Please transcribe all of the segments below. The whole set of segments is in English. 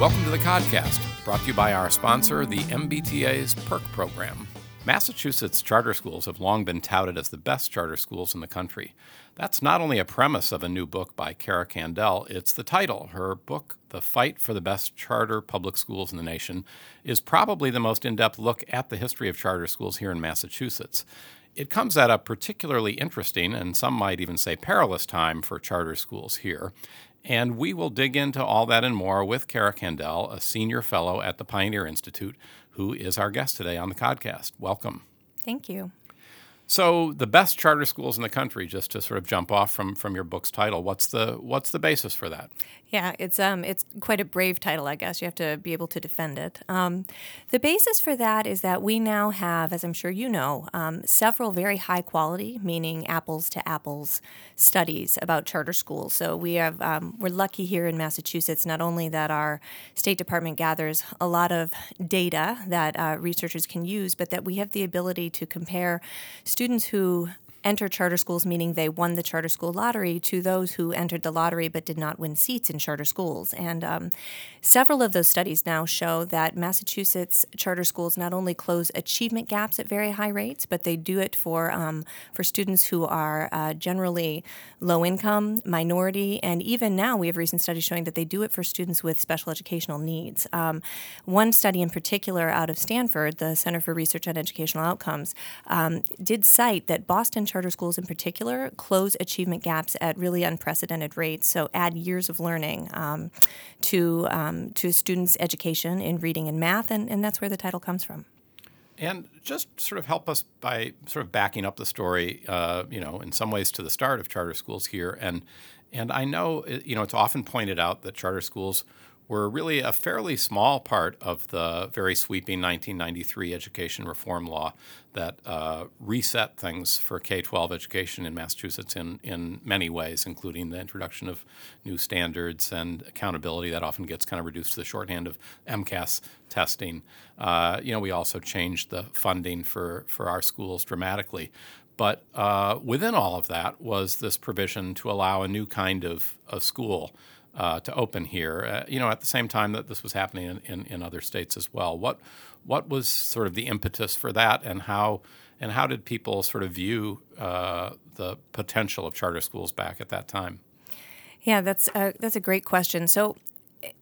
Welcome to the podcast, brought to you by our sponsor, the MBTA's Perq program. Massachusetts charter schools have long been touted as the best charter schools in the country. That's not only a premise of a new book by Cara Candal, it's the title. Her book, The Fight for the Best Charter Public Schools in the Nation, is probably the most in depth look at the history of charter schools here in Massachusetts. It comes at a particularly interesting, and some might even say perilous time for charter schools here. And we will dig into all that and more with Cara Candal, a senior fellow at the Pioneer Institute, who is our guest today on the podcast. Welcome. Thank you. So, the best charter schools in the country, just to sort of jump off from, from your book's title, what's the what's the basis for that? Yeah, it's um, it's quite a brave title, I guess. You have to be able to defend it. Um, the basis for that is that we now have, as I'm sure you know, um, several very high quality, meaning apples to apples, studies about charter schools. So we have um, we're lucky here in Massachusetts, not only that our State Department gathers a lot of data that uh, researchers can use, but that we have the ability to compare students who enter charter schools, meaning they won the charter school lottery, to those who entered the lottery but did not win seats in charter schools. And um, several of those studies now show that Massachusetts charter schools not only close achievement gaps at very high rates, but they do it for um, for students who are uh, generally low income, minority, and even now we have recent studies showing that they do it for students with special educational needs. Um, one study in particular out of Stanford, the Center for Research on Educational Outcomes, um, did cite that Boston charter schools in particular close achievement gaps at really unprecedented rates. So add years of learning um, to um, to students' education in reading and math, and, and that's where the title comes from. And just sort of help us by sort of backing up the story, uh, you know, in some ways to the start of charter schools here. And and I know, you know, it's often pointed out that charter schools were really a fairly small part of the very sweeping 1993 education reform law that uh, reset things for K 12 education in Massachusetts in, in many ways, including the introduction of new standards and accountability that often gets kind of reduced to the shorthand of MCAS testing. Uh, you know, we also changed the funding for, for our schools dramatically. But uh, within all of that was this provision to allow a new kind of, of school uh, to open here. Uh, you know, at the same time that this was happening in, in, in, other states as well. What what was sort of the impetus for that, and how and how did people sort of view uh, the potential of charter schools back at that time? Yeah, that's a, that's a great question. So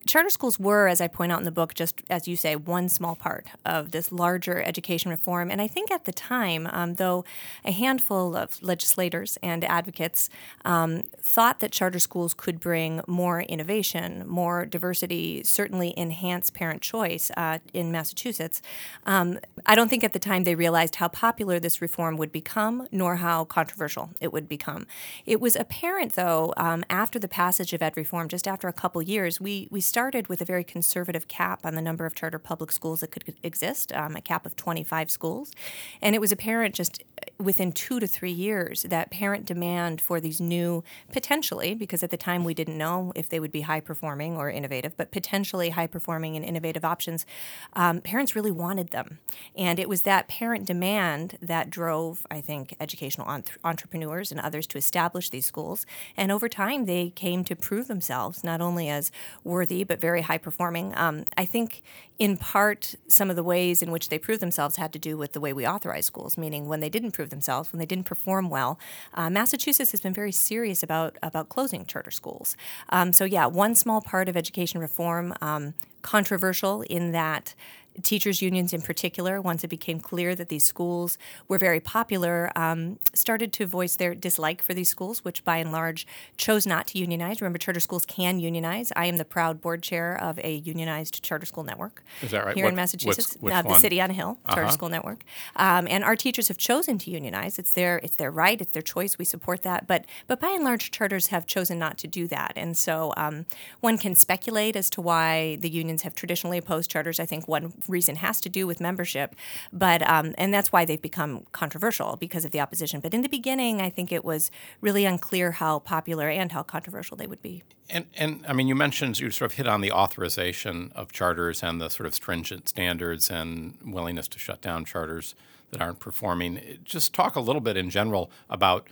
charter schools were, as I point out in the book, just as you say, one small part of this larger education reform. And I think at the time, um, though a handful of legislators and advocates um, thought that charter schools could bring more innovation, more diversity, certainly enhance parent choice uh, in Massachusetts, um, I don't think at the time they realized how popular this reform would become, nor how controversial it would become. It was apparent, though, um, after the passage of ed reform, just after a couple years, we we started with a very conservative cap on the number of charter public schools that could exist, um, a cap of 25 schools. And it was apparent just within two to three years that parent demand for these new, potentially, because at the time we didn't know if they would be high performing or innovative, but potentially high performing and innovative options, um, parents really wanted them. And it was that parent demand that drove, I think, educational entrepreneurs and others to establish these schools. And over time, they came to prove themselves not only as worthy but very high performing. Um, I think in part some of the ways in which they proved themselves had to do with the way we authorize schools, meaning when they didn't prove themselves, when they didn't perform well, uh, Massachusetts has been very serious about about closing charter schools. Um, so yeah, one small part of education reform. Um, controversial in that teachers' unions in particular, once it became clear that these schools were very popular, um, started to voice their dislike for these schools, which by and large chose not to unionize. Remember, charter schools can unionize. I am the proud board chair of a unionized charter school network. Is that right? Here what, in Massachusetts, uh, the City on a Hill Charter uh-huh. School Network, um, and our teachers have chosen to unionize. It's their it's their right. It's their choice. We support that. But but by and large, charters have chosen not to do that. And so um, one can speculate as to why the unions have traditionally opposed charters. I think one reason has to do with membership, but um, and that's why they've become controversial because of the opposition. But in the beginning, I think it was really unclear how popular and how controversial they would be. And, and I mean, you mentioned you sort of hit on the authorization of charters and the sort of stringent standards and willingness to shut down charters that aren't performing. Just talk a little bit in general about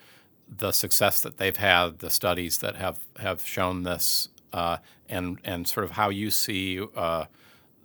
the success that they've had, the studies that have have shown this, uh, and and sort of how you see uh,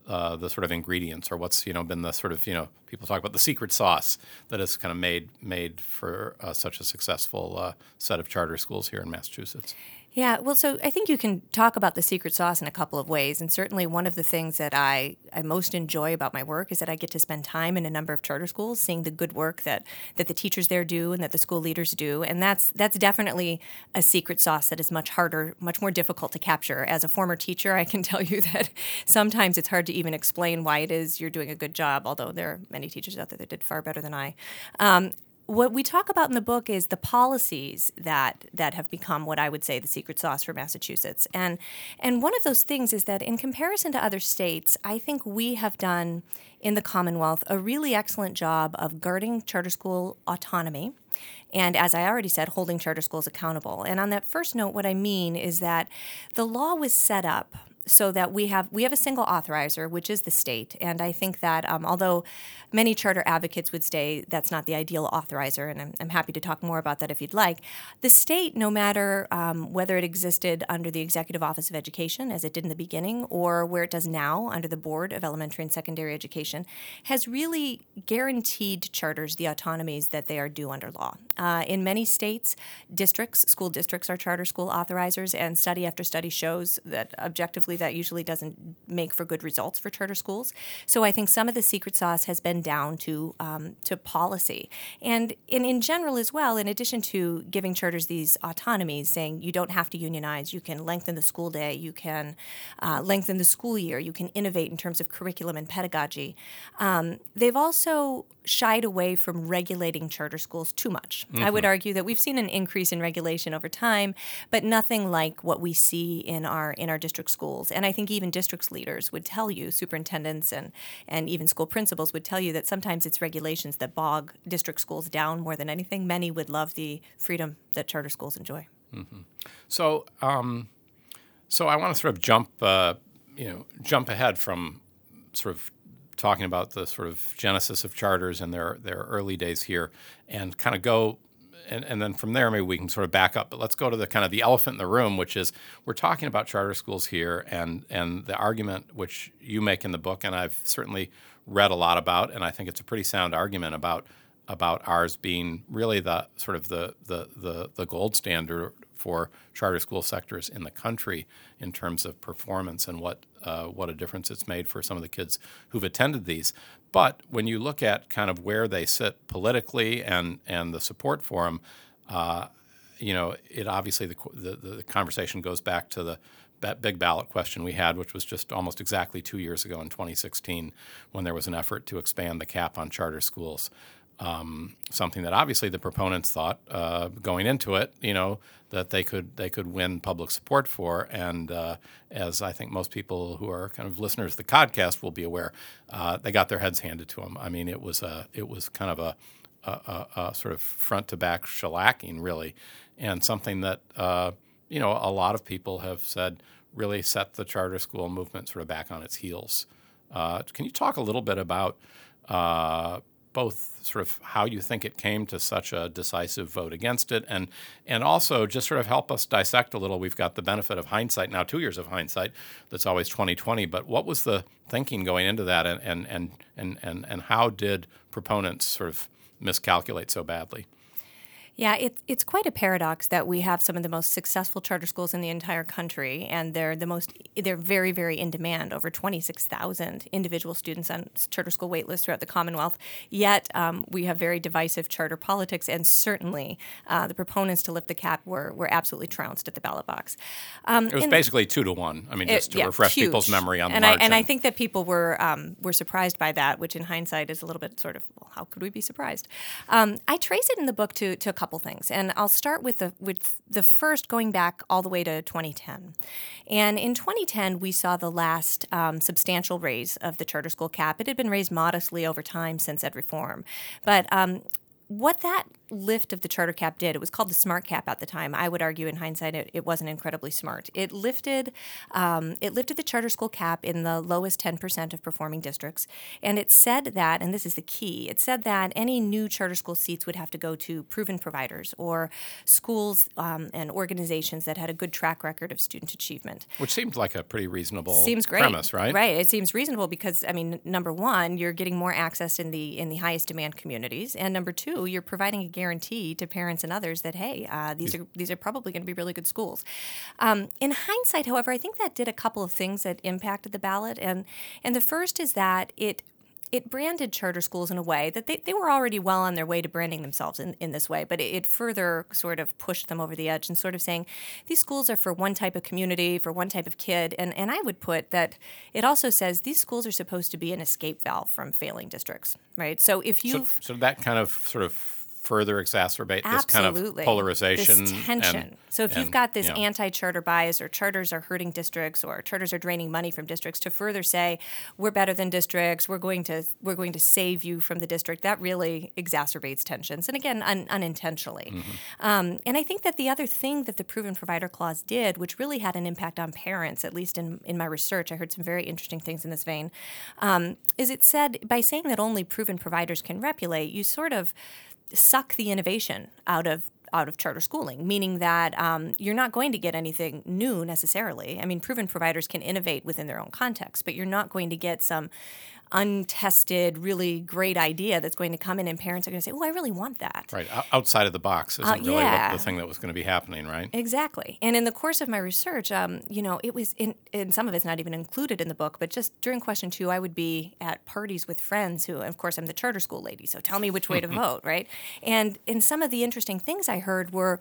uh, the sort of ingredients or what's you know been the sort of you know people talk about the secret sauce that has kind of made made for uh, such a successful uh, set of charter schools here in Massachusetts. Yeah, well, so I think you can talk about the secret sauce in a couple of ways. And certainly, one of the things that I, I most enjoy about my work is that I get to spend time in a number of charter schools, seeing the good work that, that the teachers there do and that the school leaders do. And that's, that's definitely a secret sauce that is much harder, much more difficult to capture. As a former teacher, I can tell you that sometimes it's hard to even explain why it is you're doing a good job, although there are many teachers out there that did far better than I. Um, what we talk about in the book is the policies that that have become what I would say the secret sauce for Massachusetts. And and one of those things is that in comparison to other states, I think we have done in the Commonwealth a really excellent job of guarding charter school autonomy. And as I already said, holding charter schools accountable. And on that first note, what I mean is that the law was set up so that we have we have a single authorizer, which is the state. And I think that um, although many charter advocates would say that's not the ideal authorizer, and I'm, I'm, happy to talk more about that if you'd like, the state, no matter um, whether it existed under the Executive Office of Education, as it did in the beginning, or where it does now under the Board of Elementary and Secondary Education, has really guaranteed charters the autonomies that they are due under law. Uh, in many states, districts, school districts are charter school authorizers, and study after study shows that objectively that usually doesn't make for good results for charter schools. So I think some of the secret sauce has been down to um, to policy, and in, in general as well. In addition to giving charters these autonomies, saying you don't have to unionize, you can lengthen the school day, you can uh, lengthen the school year, you can innovate in terms of curriculum and pedagogy. Um, they've also shied away from regulating charter schools too much. Mm-hmm. I would mm-hmm. argue that we've seen an increase in regulation over time, but nothing like what we see in our in our district schools. And I think even districts leaders would tell you, superintendents and and even school principals would tell you that sometimes it's regulations that bog district schools down more than anything. Many would love the freedom that charter schools enjoy. Mm-hmm. So, um, so I want to sort of jump, uh, you know, jump ahead from sort of talking about the sort of genesis of charters and their their early days here, and kind of go. And, and then from there, maybe we can sort of back up. But let's go to the kind of the elephant in the room, which is we're talking about charter schools here, and and the argument which you make in the book, and I've certainly read a lot about, and I think it's a pretty sound argument about about ours being really the sort of the the the, the gold standard for charter school sectors in the country in terms of performance and what uh, what a difference it's made for some of the kids who've attended these. But when you look at kind of where they sit politically and and the support for them, uh, you know, it obviously the, the, the conversation goes back to the big ballot question we had, which was just almost exactly two years ago in 2016, when there was an effort to expand the cap on charter schools um, something that obviously the proponents thought uh, going into it, you know, that they could they could win public support for. And uh, as I think most people who are kind of listeners to the podcast will be aware, uh, they got their heads handed to them. I mean, it was a it was kind of a, a, a, a sort of front to back shellacking, really, and something that uh, you know a lot of people have said really set the charter school movement sort of back on its heels. Uh, can you talk a little bit about uh, both sort of how you think it came to such a decisive vote against it and and also just sort of help us dissect a little we've got the benefit of hindsight now 2 years of hindsight that's always 2020 but what was the thinking going into that and and and and and, and how did proponents sort of miscalculate so badly yeah, it's it's quite a paradox that we have some of the most successful charter schools in the entire country, and they're the most they're very very in demand. Over twenty six thousand individual students on charter school waitlists throughout the Commonwealth. Yet um, we have very divisive charter politics, and certainly uh, the proponents to lift the cap were were absolutely trounced at the ballot box. Um, it was basically two to one. I mean, just it, to yeah, refresh huge. people's memory on and the margin. And I think that people were um, were surprised by that, which in hindsight is a little bit sort of well, how could we be surprised? Um, I trace it in the book to to couple things, and I'll start with the with the first going back all the way to 2010. And in 2010, we saw the last um, substantial raise of the charter school cap. It had been raised modestly over time since ed reform, but um, what that lift of the charter cap did, it was called the smart cap at the time. I would argue, in hindsight, it, it wasn't incredibly smart. It lifted, um, it lifted the charter school cap in the lowest 10% of performing districts, and it said that, and this is the key, it said that any new charter school seats would have to go to proven providers or schools um, and organizations that had a good track record of student achievement. Which seems like a pretty reasonable seems great. premise, right? Right. It seems reasonable because I mean, number one, you're getting more access in the in the highest demand communities, and number two, you're providing a guarantee to parents and others that hey, uh, these are these are probably going to be really good schools. Um, in hindsight, however, I think that did a couple of things that impacted the ballot, and and the first is that it it branded charter schools in a way that they, they were already well on their way to branding themselves in, in this way, but it, it, further sort of pushed them over the edge and sort of saying these schools are for one type of community, for one type of kid. And, and I would put that it also says these schools are supposed to be an escape valve from failing districts, right? So if you. So, so that kind of sort of further exacerbate this kind of polarization, this tension. And, so if and, you've got this anti-charter bias, or charters are hurting districts, or charters are draining money from districts, to further say we're better than districts, we're going to we're going to save you from the district, that really exacerbates tensions, and again, un, unintentionally. Mm-hmm. Um, and I think that the other thing that the proven provider clause did, which really had an impact on parents, at least in in my research, I heard some very interesting things in this vein, um, is it said by saying that only proven providers can repulate, you sort of suck the innovation out of out of charter schooling, meaning that um, you're not going to get anything new necessarily. I mean, proven providers can innovate within their own context, but you're not going to get some untested, really great idea that's going to come in, and parents are going to say, "Oh, I really want that." Right, outside of the box isn't Uh, really what the thing that was going to be happening, right? Exactly. And in the course of my research, um, you know, it was in, and some of it's not even included in the book, but just during question two, I would be at parties with friends who, of course, I'm the charter school lady, so tell me which way to vote, right? And in some of the interesting things I heard were,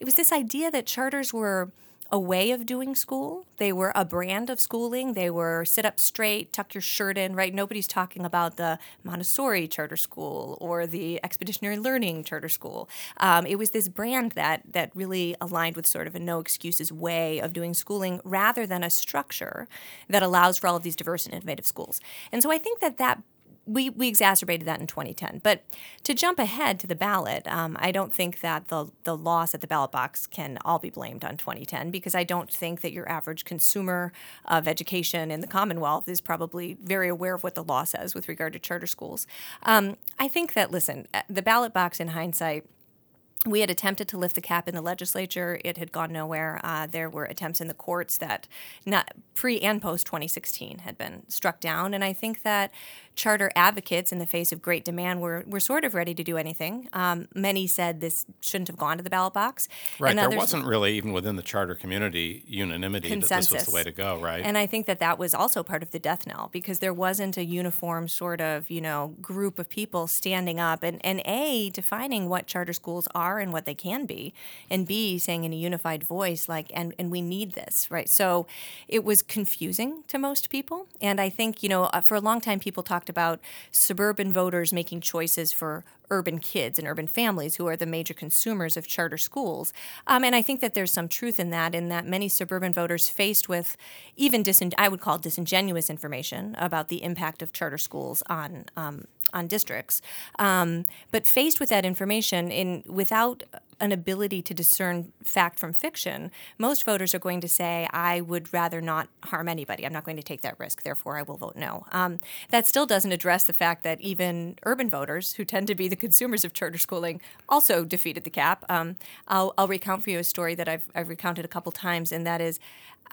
it was this idea that charters were a way of doing school. They were a brand of schooling. They were sit up straight, tuck your shirt in, right? Nobody's talking about the Montessori charter school or the expeditionary learning charter school. Um, it was this brand that that really aligned with sort of a no excuses way of doing schooling rather than a structure that allows for all of these diverse and innovative schools. And so I think that that we, we exacerbated that in 2010. But to jump ahead to the ballot, um, I don't think that the, the loss at the ballot box can all be blamed on 2010 because I don't think that your average consumer of education in the Commonwealth is probably very aware of what the law says with regard to charter schools. Um, I think that, listen, uh, the ballot box in hindsight, we had attempted to lift the cap in the legislature. It had gone nowhere. Uh, there were attempts in the courts that, not pre and post 2016, had been struck down. And I think that charter advocates, in the face of great demand, were, were sort of ready to do anything. Um, many said this shouldn't have gone to the ballot box. Right. And there others- wasn't really, even within the charter community, unanimity that this was the way to go, right? And I think that that was also part of the death knell because there wasn't a uniform sort of, you know, group of people standing up and, and A, defining what charter schools are and what they can be, and B, saying in a unified voice, like, and, and we need this, right? So it was confusing to most people. And I think, you know, uh, for a long time, people talked about suburban voters making choices for urban kids and urban families who are the major consumers of charter schools. Um, and I think that there's some truth in that, in that many suburban voters faced with even disin- I would call disingenuous information about the impact of charter schools on um, on districts, um, but faced with that information in without an ability to discern fact from fiction, most voters are going to say, I would rather not harm anybody. I'm not going to take that risk. Therefore, I will vote no. Um, that still doesn't address the fact that even urban voters, who tend to be the consumers of charter schooling, also defeated the cap. Um, I'll, I'll recount for you a story that I've, I've recounted a couple times, and that is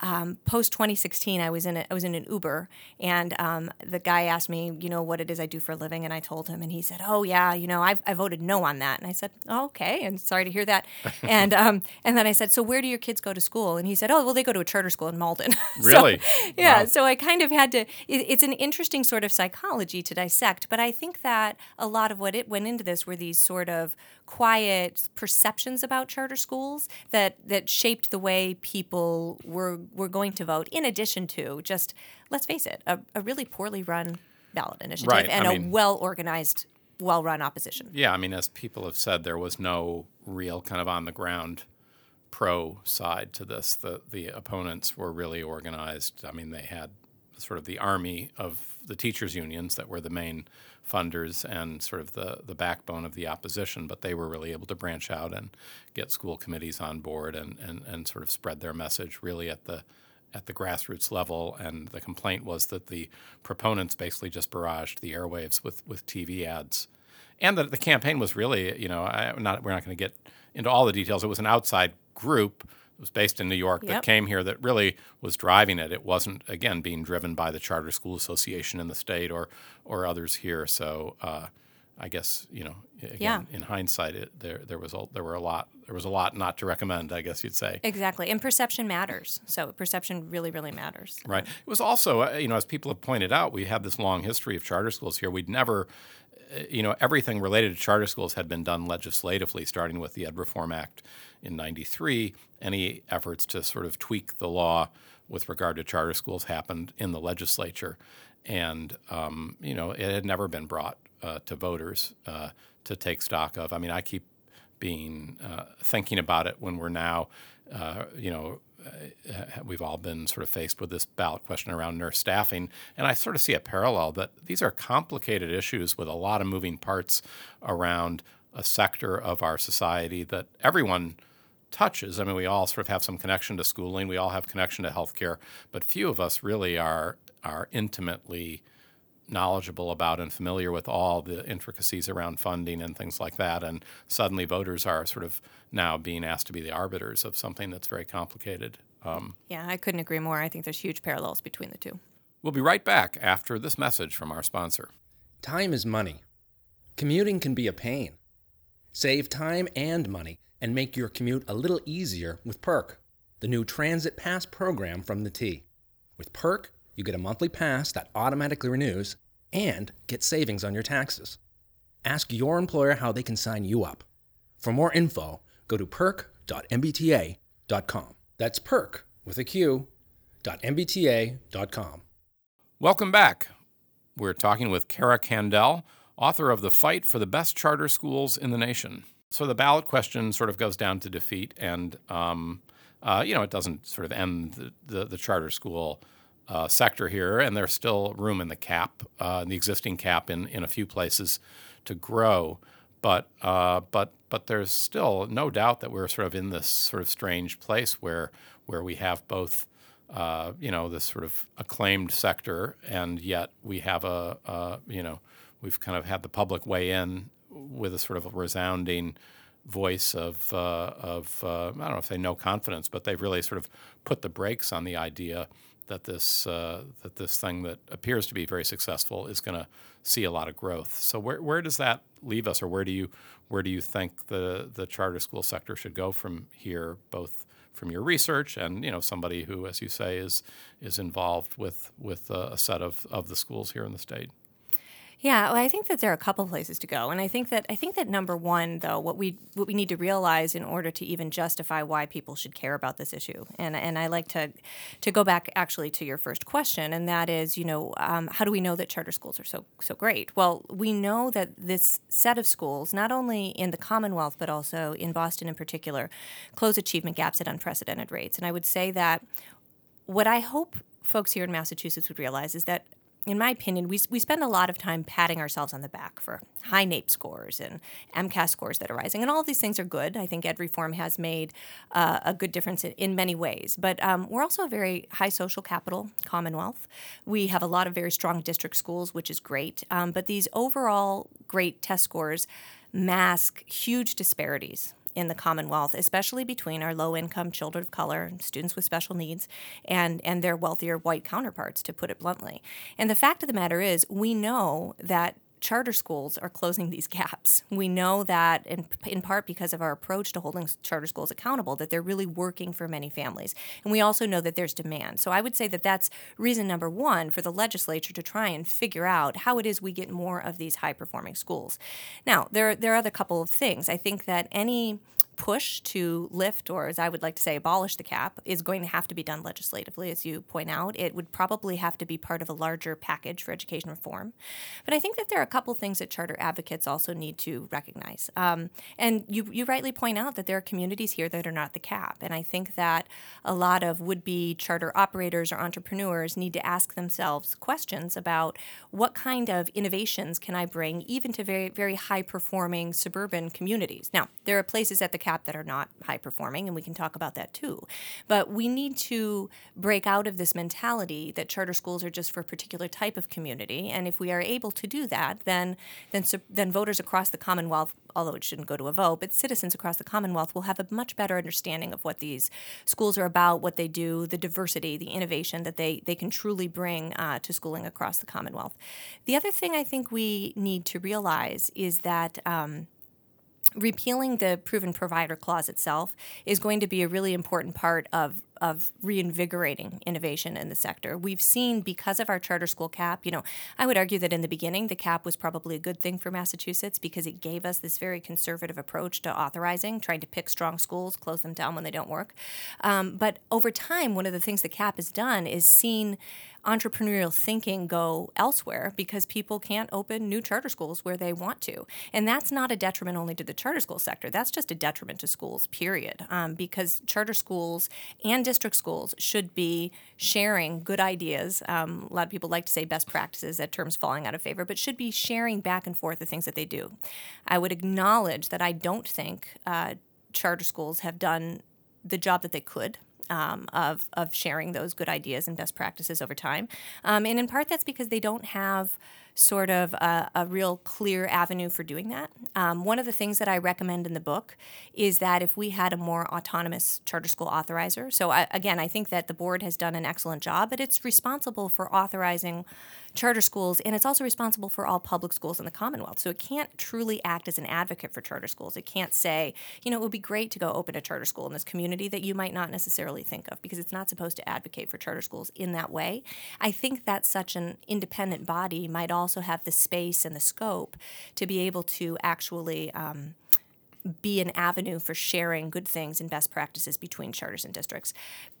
um, post 2016, I was in a, I was in an Uber, and um, the guy asked me, you know, what it is I do for a living, and I told him, and he said, oh yeah, you know, I've, I voted no on that, and I said, oh, okay, and sorry to hear that, and um, and then I said, so where do your kids go to school? And he said, oh, well, they go to a charter school in Malden. So, Really? yeah. Wow. So I kind of had to. It, it's an interesting sort of psychology to dissect, but I think that a lot of what it went into this were these sort of quiet perceptions about charter schools that that shaped the way people were were going to vote. In addition to just, let's face it, a, a really poorly run ballot initiative Right, and I a mean- well organized, well run opposition. Yeah, I mean, as people have said, there was no real kind of on the ground pro side to this. The the opponents were really organized. I mean, they had sort of the army of the teachers unions that were the main funders and sort of the, the backbone of the opposition, but they were really able to branch out and get school committees on board and, and, and sort of spread their message really at the at the grassroots level. And the complaint was that the proponents basically just barraged the airwaves with, with TV ads. And that the campaign was really, you know, I, not, we're not going to get into all the details. It was an outside group was based in New York that Yep. came here that really was driving it. It wasn't again being driven by the Charter School Association in the state or or others here. So uh, I guess you know again, Yeah. in hindsight it, there there was a, there were a lot there was a lot not to recommend. I guess you'd say. Exactly. And perception matters. So perception really, really matters. Right. It was also, uh, you know, as people have pointed out, we have this long history of charter schools here. We'd never, uh, you know, everything related to charter schools had been done legislatively, starting with the Ed Reform Act in '93. Any efforts to sort of tweak the law with regard to charter schools happened in the legislature, and um, you know, it had never been brought uh, to voters uh, to take stock of. I mean, I keep being uh, thinking about it when we're now, uh, you know, uh, we've all been sort of faced with this ballot question around nurse staffing, and I sort of see a parallel that these are complicated issues with a lot of moving parts around a sector of our society that everyone touches. I mean, we all sort of have some connection to schooling, we all have connection to healthcare, but few of us really are are intimately knowledgeable about and familiar with all the intricacies around funding and things like that. And suddenly voters are sort of now being asked to be the arbiters of something that's very complicated. Um, Yeah, I couldn't agree more. I think there's huge parallels between the two. we'll be right back after this message from our sponsor. Time is money. Commuting can be a pain. Save time and money and make your commute a little easier with Perq, the new Transit Pass program from the T. With Perq, you get a monthly pass that automatically renews and get savings on your taxes. Ask your employer how they can sign you up. For more info, go to perq.mbta.com. That's perk with a Q, mbta.com. Welcome back. We're talking with Cara Candal, author of The Fight for the Best Charter Schools in the Nation. So the ballot question sort of goes down to defeat, and um, uh, you know it doesn't sort of end the, the, the charter school uh, sector here, and there's still room in the cap, uh, the existing cap, in, in a few places to grow. But uh, but but there's still no doubt that we're sort of in this sort of strange place where where we have both uh, you know, this sort of acclaimed sector, and yet we have a, you know, we've kind of had the public weigh in with a sort of a resounding voice of, uh, of uh, I don't know if they no confidence, but they've really sort of put the brakes on the idea that this uh, that this thing that appears to be very successful is going to see a lot of growth. So where where does that leave us, or where do you where do you think the the charter school sector should go from here, both from your research and you know somebody who, as you say, is is involved with with a, a set of, of the schools here in the state. Yeah, well, I think that there are a couple places to go, and I think that I think that number one, though, what we what we need to realize in order to even justify why people should care about this issue, and and I like to to go back actually to your first question, and that is, you know, um, how do we know that charter schools are so so great? Well, we know that this set of schools, not only in the Commonwealth but also in Boston in particular, close achievement gaps at unprecedented rates, and I would say that what I hope folks here in Massachusetts would realize is that, in my opinion, we, we spend a lot of time patting ourselves on the back for high NAEP scores and MCAS scores that are rising. And all of these things are good. I think ed reform has made uh, a good difference in, in many ways. But um, we're also a very high social capital Commonwealth. We have a lot of very strong district schools, which is great. Um, but these overall great test scores mask huge disparities in the Commonwealth, especially between our low income children of color, students with special needs, and, and their wealthier white counterparts, to put it bluntly. And the fact of the matter is, we know that charter schools are closing these gaps. We know that in, in part because of our approach to holding charter schools accountable, that they're really working for many families. And we also know that there's demand. So I would say that that's reason number one for the legislature to try and figure out how it is we get more of these high performing schools. Now, there, there are other couple of things. I think that any push to lift, or as I would like to say, abolish the cap, is going to have to be done legislatively, as you point out. It would probably have to be part of a larger package for education reform. But I think that there are a couple things that charter advocates also need to recognize. Um, and you, you rightly point out that there are communities here that are not the cap. And I think that a lot of would be charter operators or entrepreneurs need to ask themselves questions about what kind of innovations can I bring even to very, very high performing suburban communities. Now, there are places at the cap that are not high performing, and we can talk about that too. But we need to break out of this mentality that charter schools are just for a particular type of community. And if we are able to do that, then then then voters across the Commonwealth, although it shouldn't go to a vote, but citizens across the Commonwealth will have a much better understanding of what these schools are about, what they do, the diversity, the innovation that they they can truly bring uh, to schooling across the Commonwealth. The other thing I think we need to realize is that. Um, repealing the proven provider clause itself is going to be a really important part of of reinvigorating innovation in the sector. We've seen because of our charter school cap, you know, I would argue that in the beginning the cap was probably a good thing for Massachusetts because it gave us this very conservative approach to authorizing, trying to pick strong schools, close them down when they don't work. Um, but over time, one of the things the cap has done is seen entrepreneurial thinking go elsewhere because people can't open new charter schools where they want to. And that's not a detriment only to the charter school sector, that's just a detriment to schools, period. Um, because charter schools and district schools should be sharing good ideas. Um, a lot of people like to say best practices, that term's falling out of favor, but should be sharing back and forth the things that they do. I would acknowledge that I don't think uh, charter schools have done the job that they could um, of of sharing those good ideas and best practices over time. Um, and in part, that's because they don't have sort of a, a real clear avenue for doing that. Um, one of the things that I recommend in the book is that if we had a more autonomous charter school authorizer, so I, again, I think that the board has done an excellent job, but it's responsible for authorizing charter schools, and it's also responsible for all public schools in the Commonwealth. So it can't truly act as an advocate for charter schools. It can't say, you know, it would be great to go open a charter school in this community that you might not necessarily think of because it's not supposed to advocate for charter schools in that way. I think that such an independent body might also have the space and the scope to be able to actually um, be an avenue for sharing good things and best practices between charters and districts.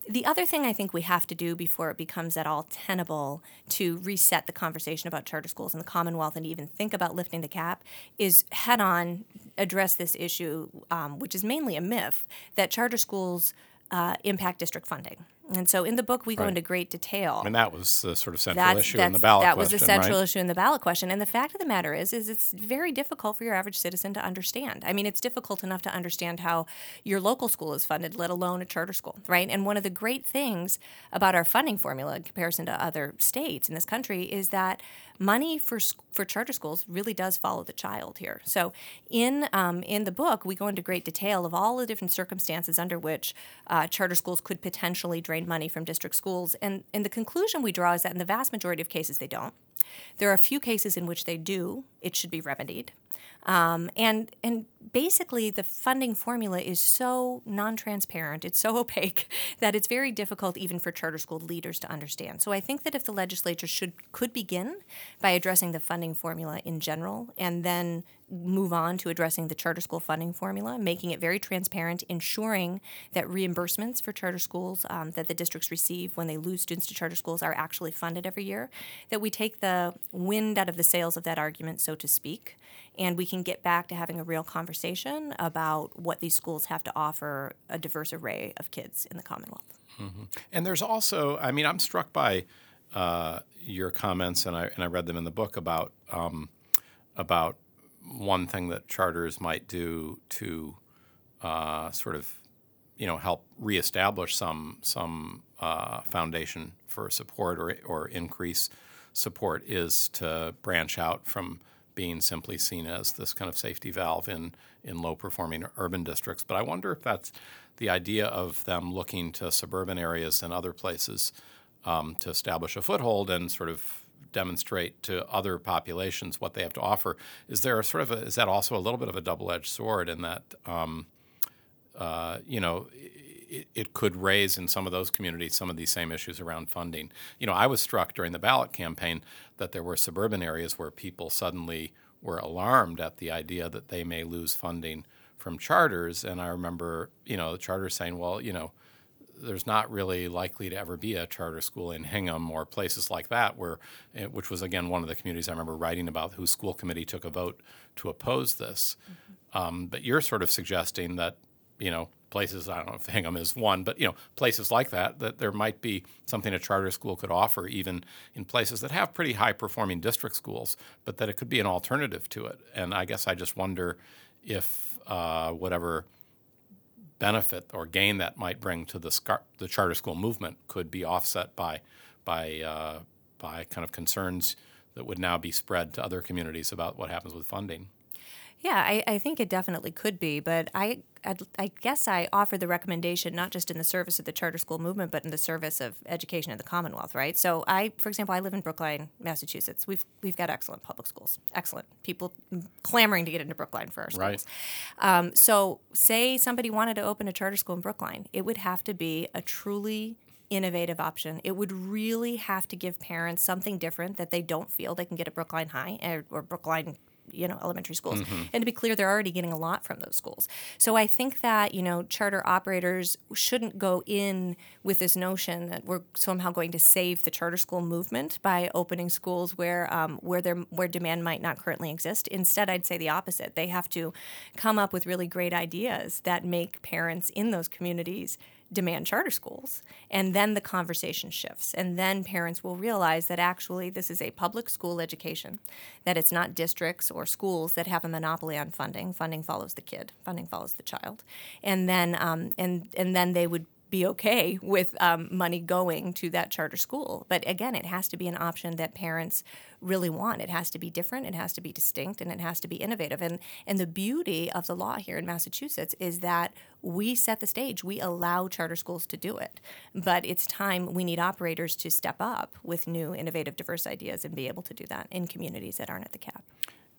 The other thing I think we have to do before it becomes at all tenable to reset the conversation about charter schools in the Commonwealth and even think about lifting the cap is head on address this issue, um, which is mainly a myth, that charter schools uh, impact district funding. And so in the book, we go into great detail. And that was the sort of central that's, issue that's, in the ballot that question. That was the central right? issue in the ballot question. And the fact of the matter is, is it's very difficult for your average citizen to understand. I mean, it's difficult enough to understand how your local school is funded, let alone a charter school, right? And one of the great things about our funding formula in comparison to other states in this country is that money for for charter schools really does follow the child here. So in um, in the book, we go into great detail of all the different circumstances under which uh, charter schools could potentially drain money from district schools, and and the conclusion we draw is that in the vast majority of cases they don't. There are a few cases in which they do. It should be remedied. Um, and and basically, the funding formula is so non-transparent, it's so opaque that it's very difficult even for charter school leaders to understand. So I think that if the legislature should could begin by addressing the funding formula in general, and then move on to addressing the charter school funding formula, making it very transparent, ensuring that reimbursements for charter schools um, that the districts receive when they lose students to charter schools are actually funded every year, that we take the wind out of the sails of that argument, so to speak, and we can get back to having a real conversation about what these schools have to offer a diverse array of kids in the Commonwealth. Mm-hmm. And there's also, I mean, I'm struck by uh, your comments, and I and I read them in the book about um, about one thing that charters might do to uh, sort of, you know, help reestablish some some uh, foundation for support or or increase support is to branch out from being simply seen as this kind of safety valve in, in low performing urban districts. But I wonder if that's the idea of them looking to suburban areas and other places um, to establish a foothold and sort of demonstrate to other populations what they have to offer. Is there sort of a, is that also a little bit of a double edged sword in that um, uh, you know it, it, could raise in some of those communities some of these same issues around funding. You know, I was struck during the ballot campaign that there were suburban areas where people suddenly were alarmed at the idea that they may lose funding from charters, and I remember you know the charters saying, well, you know, there's not really likely to ever be a charter school in Hingham or places like that, where, eh, which was again one of the communities I remember writing about, whose school committee took a vote to oppose this. Mm-hmm. Um, but you're sort of suggesting that, you know, places I don't know if Hingham is one, but you know, places like that, that there might be something a charter school could offer, even in places that have pretty high performing district schools, but that it could be an alternative to it. And I guess I just wonder if uh, whatever benefit or gain that might bring to the, scar- the charter school movement could be offset by by uh, by kind of concerns that would now be spread to other communities about what happens with funding. Yeah, I, I think it definitely could be, but I I'd, i guess I offer the recommendation not just in the service of the charter school movement, but in the service of education in the Commonwealth, right? So I, for example, I live in Brookline, Massachusetts. We've we've got excellent public schools, excellent people clamoring to get into Brookline for our schools. Right. Um, so say somebody wanted to open a charter school in Brookline, it would have to be a truly innovative option. It would really have to give parents something different that they don't feel they can get at Brookline High or, or Brookline you know elementary schools. Mm-hmm. and to be clear they're already getting a lot from those schools. So i think that you know charter operators shouldn't go in with this notion that we're somehow going to save the charter school movement by opening schools where um, where there where demand might not currently exist. Instead i'd say the opposite. They have to come up with really great ideas that make parents in those communities demand charter schools. And then the conversation shifts. And then parents will realize that actually this is a public school education, that it's not districts or schools that have a monopoly on funding. Funding follows the kid, funding follows the child. And then, um, and, and then they would be okay with um, money going to that charter school. But again, it has to be an option that parents really want. It has to be different, it has to be distinct, and it has to be innovative. And and the beauty of the law here in Massachusetts is that we set the stage. We allow charter schools to do it. But it's time we need operators to step up with new, innovative, diverse ideas and be able to do that in communities that aren't at the cap.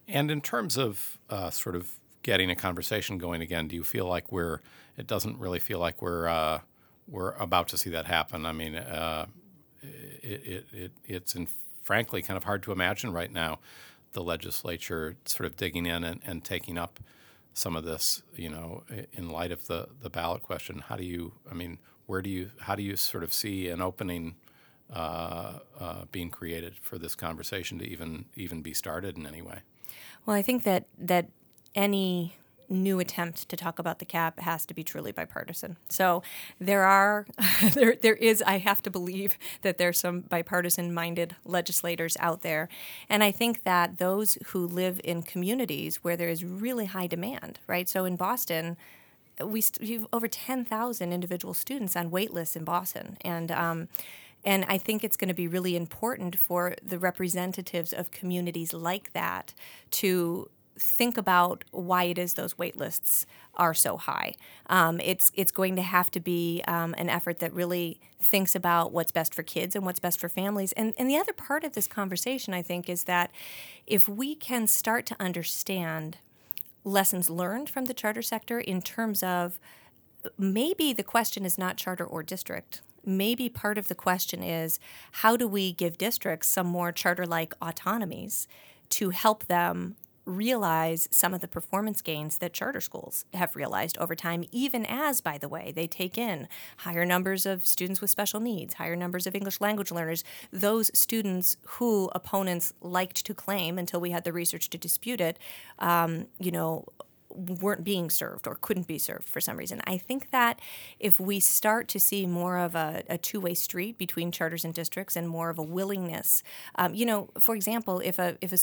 And in terms of uh, sort of getting a conversation going again, do you feel like we're? It doesn't really feel like we're. Uh, we're about to see that happen. I mean, uh, it, it, it, it's in, frankly kind of hard to imagine right now the legislature sort of digging in and, and taking up some of this, you know, in light of the, the ballot question. How do you, I mean, where do you, how do you sort of see an opening uh, uh, being created for this conversation to even even be started in any way? Well, I think that that any new attempt to talk about the cap has to be truly bipartisan. So there are there there is I have to believe that there's some bipartisan minded legislators out there and I think that those who live in communities where there is really high demand, right? So in Boston we st- have over 10,000 individual students on wait lists in Boston and um, and I think it's going to be really important for the representatives of communities like that to think about why it is those wait lists are so high. Um, it's it's going to have to be um, an effort that really thinks about what's best for kids and what's best for families. And and the other part of this conversation, I think, is that if we can start to understand lessons learned from the charter sector in terms of maybe the question is not charter or district maybe part of the question is how do we give districts some more charter like autonomies to help them realize some of the performance gains that charter schools have realized over time, even as, by the way, they take in higher numbers of students with special needs, higher numbers of English language learners, those students who opponents liked to claim until we had the research to dispute it, um, you know, weren't being served or couldn't be served for some reason. I think that if we start to see more of a, a two way street between charters and districts and more of a willingness, um, you know, for example, if a if a,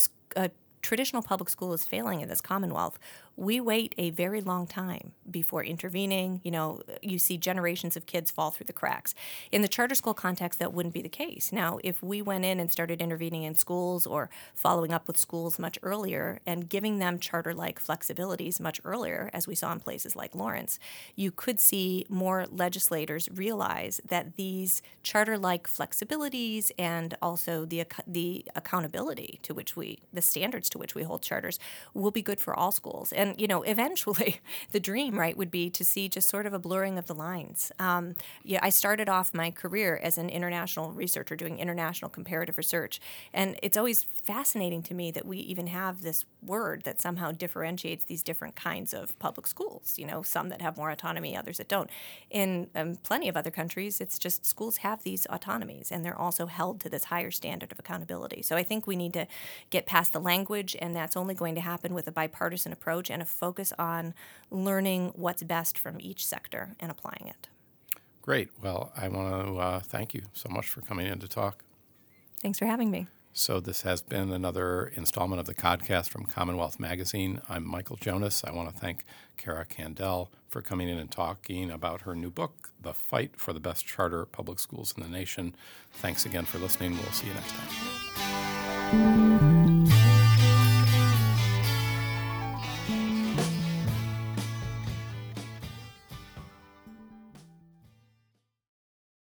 a traditional public school is failing in this Commonwealth, we wait a very long time before intervening. You know, you see generations of kids fall through the cracks. In the charter school context, that wouldn't be the case. Now, if we went in and started intervening in schools or following up with schools much earlier and giving them charter like flexibilities much earlier, as we saw in places like Lawrence, you could see more legislators realize that these charter like flexibilities and also the, the accountability to which we, the standards to which we hold charters, will be good for all schools. And, you know, eventually the dream, right, would be to see just sort of a blurring of the lines. Um, yeah, I started off my career as an international researcher doing international comparative research. And it's always fascinating to me that we even have this word that somehow differentiates these different kinds of public schools, you know, some that have more autonomy, others that don't. In um, plenty of other countries, it's just schools have these autonomies and they're also held to this higher standard of accountability. So I think we need to get past the language, and that's only going to happen with a bipartisan approach and a focus on learning what's best from each sector and applying it. Great. Well, I want to uh, thank you so much for coming in to talk. Thanks for having me. So, this has been another installment of the Codcast from Commonwealth Magazine. I'm Michael Jonas. I want to thank Cara Candal for coming in and talking about her new book, The Fight for the Best Charter Public Schools in the Nation. Thanks again for listening. We'll see you next time.